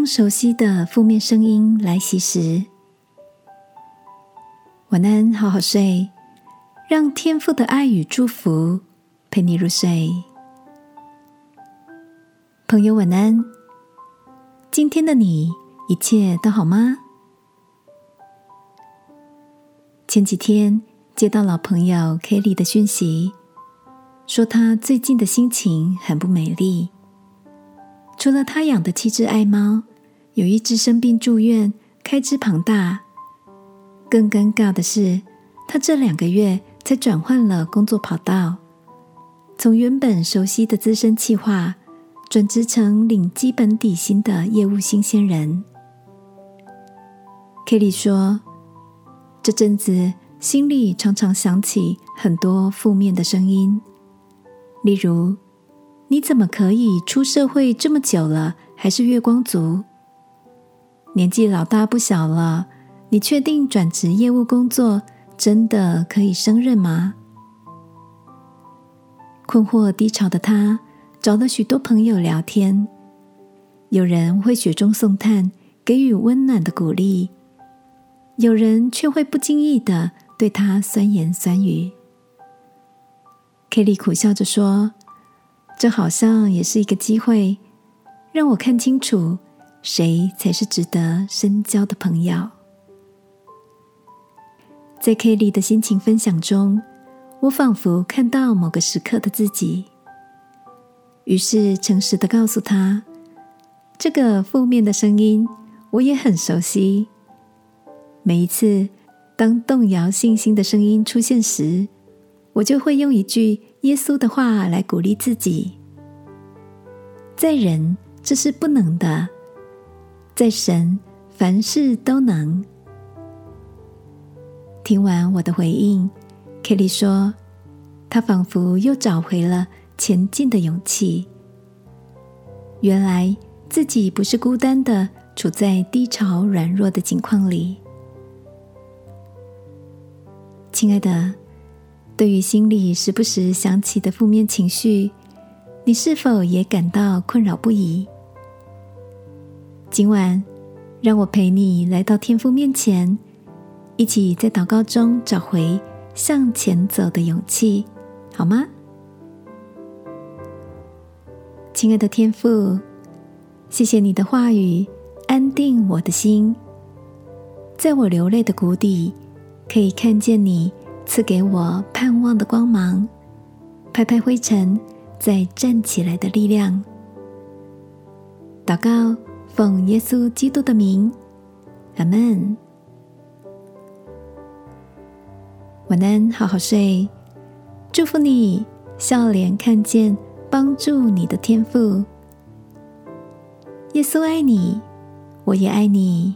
当熟悉的负面声音来袭时，晚安，好好睡，让天父的爱与祝福陪你入睡。朋友，晚安。今天的你一切都好吗？前几天接到老朋友 Kelly 的讯息，说他最近的心情很不美丽。除了他养的七只爱猫，有一只生病住院，开支庞大。更尴尬的是，他这两个月才转换了工作跑道，从原本熟悉的资深企划，转职成领基本底薪的业务新鲜人。Kelly 说，这阵子心里常常想起很多负面的声音，例如。你怎么可以出社会这么久了，还是月光族？年纪老大不小了，你确定转职业务工作真的可以胜任吗？困惑低潮的他找了许多朋友聊天，有人会雪中送炭，给予温暖的鼓励；有人却会不经意的对他酸言酸语。Kelly 苦笑着说。这好像也是一个机会，让我看清楚谁才是值得深交的朋友。在 Kelly 的心情分享中，我仿佛看到某个时刻的自己，于是诚实的告诉他：“这个负面的声音，我也很熟悉。每一次当动摇信心的声音出现时，我就会用一句。”耶稣的话来鼓励自己，在人这是不能的，在神凡事都能。听完我的回应，Kelly 说，他仿佛又找回了前进的勇气。原来自己不是孤单的，处在低潮软弱的境况里。亲爱的。对于心里时不时想起的负面情绪，你是否也感到困扰不已？今晚，让我陪你来到天父面前，一起在祷告中找回向前走的勇气，好吗？亲爱的天父，谢谢你的话语安定我的心，在我流泪的谷底，可以看见你。赐给我盼望的光芒，拍拍灰尘，再站起来的力量。祷告，奉耶稣基督的名，阿门。晚安，好好睡。祝福你，笑脸看见帮助你的天赋。耶稣爱你，我也爱你。